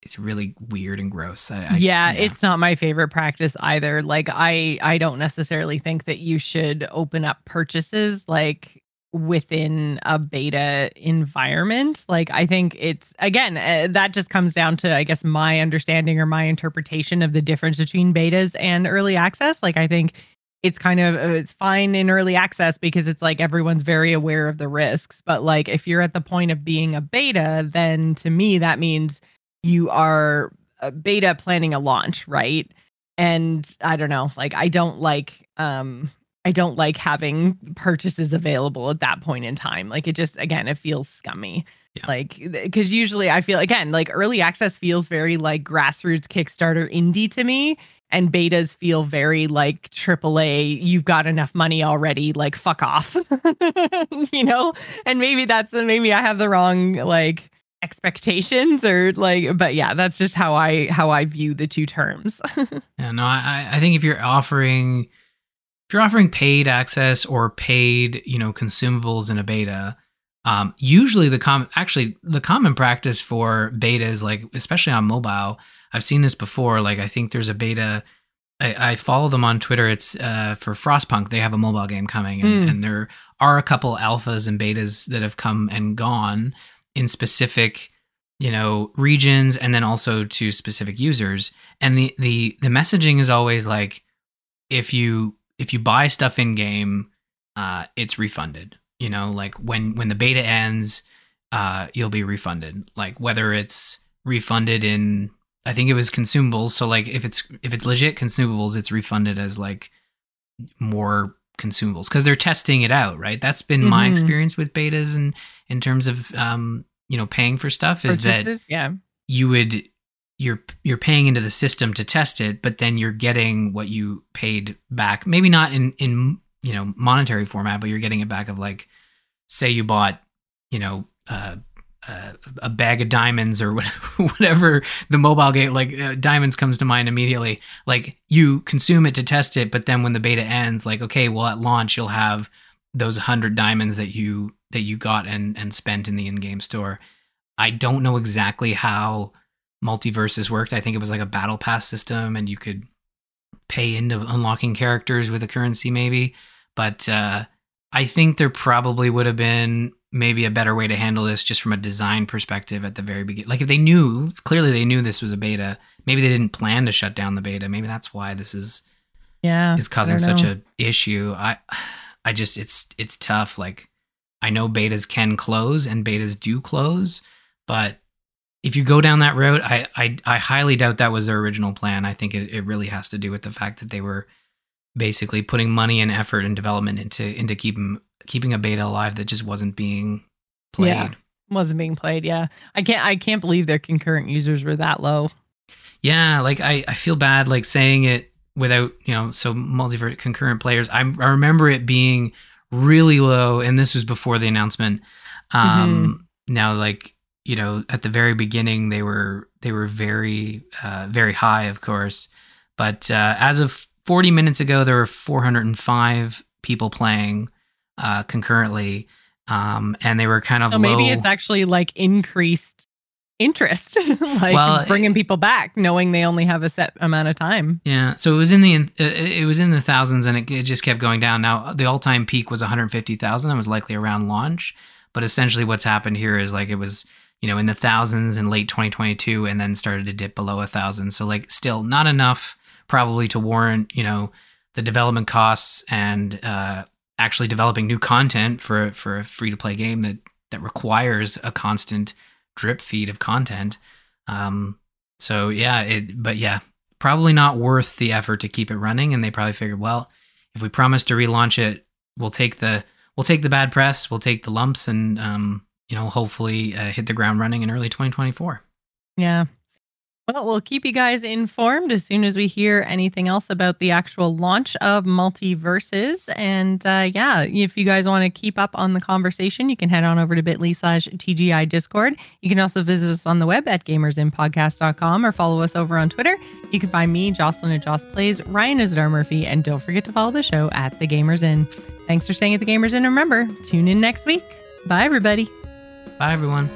it's really weird and gross. I, I, yeah, yeah, it's not my favorite practice either. Like I I don't necessarily think that you should open up purchases like within a beta environment. Like I think it's again uh, that just comes down to I guess my understanding or my interpretation of the difference between betas and early access. Like I think it's kind of uh, it's fine in early access because it's like everyone's very aware of the risks but like if you're at the point of being a beta then to me that means you are a beta planning a launch right and i don't know like i don't like um I don't like having purchases available at that point in time. Like it just again, it feels scummy. Yeah. Like because usually I feel again like early access feels very like grassroots Kickstarter indie to me, and betas feel very like AAA. You've got enough money already. Like fuck off, you know. And maybe that's maybe I have the wrong like expectations or like but yeah that's just how i how i view the two terms Yeah, no, I, I think if you're offering if you're offering paid access or paid, you know, consumables in a beta, um, usually the com actually the common practice for betas, like especially on mobile, I've seen this before. Like I think there's a beta. I, I follow them on Twitter. It's uh, for Frostpunk. They have a mobile game coming, and, Mm. and there are a couple alphas and betas that have come and gone in specific you know regions and then also to specific users and the the the messaging is always like if you if you buy stuff in game uh it's refunded you know like when when the beta ends uh you'll be refunded like whether it's refunded in i think it was consumables. So like if it's if it's legit consumables it's refunded as like more consumables because they're testing it out right? That's been my Mhm. experience with betas and in terms of um you know paying for stuff is that yeah. you would you're you're paying into the system to test it but then you're getting what you paid back. Maybe not in in you know monetary format but you're getting it back of like say you bought you know uh, uh, a bag of diamonds or whatever the mobile game like uh, diamonds comes to mind immediately. Like you consume it to test it but then when the beta ends like okay well at launch you'll have those 100 diamonds that you that you got and and spent in the in-game store. I don't know exactly how MultiVersus worked. I think it was like a battle pass system and you could pay into unlocking characters with a currency maybe. But uh i think there probably would have been maybe a better way to handle this just from a design perspective at the very beginning like if they knew clearly they knew this was a beta maybe they didn't plan to shut down the beta maybe that's why this is yeah is causing such a issue. I I just it's it's tough. Like I know betas can close and betas do close, but if you go down that road, I I, I highly doubt that was their original plan. I think it, it really has to do with the fact that they were basically putting money and effort and development into into keeping keeping a beta alive that just wasn't being played. Yeah. wasn't being played yeah i can't i can't believe their concurrent users were that low Yeah, like I, I feel bad like saying it without, you know, so multiverse concurrent players. I, I remember it being really low and this was before the announcement. Um now like, you know, at the very beginning they were they were very uh very high, of course. But uh as of 40 minutes ago there were 405 people playing uh concurrently. Um and they were kind of so maybe it's actually like increased interest like Well, bringing people back knowing they only have a set amount of time Yeah, so it was in the it was in the thousands, and it, it just kept going down. Now the all time peak was one hundred fifty thousand. That was likely around launch, but essentially what's happened here is like it was you know in the thousands in late twenty twenty two, and then started to dip below a thousand. So like still not enough probably to warrant you know the development costs and uh, actually developing new content for for a free to play game that that requires a constant drip feed of content. Um, so yeah, it but yeah, probably not worth the effort to keep it running. And they probably figured, well, if we promise to relaunch it, we'll take the we'll take the bad press, we'll take the lumps, and um, you know, hopefully uh, hit the ground running in early 2024. yeah well we'll keep you guys informed as soon as we hear anything else about the actual launch of MultiVersus. And uh, yeah if you guys want to keep up on the conversation you can head on over to bit.ly slash tgi discord. You can also visit us on the web at gamersinnpodcast.com or follow us over on twitter. You can find me jocelyn at joss plays ryan is Dar murphy and don't forget to follow the show at the gamers inn. Thanks for staying at the gamers inn and remember tune in next week. Bye everybody. Bye, everyone.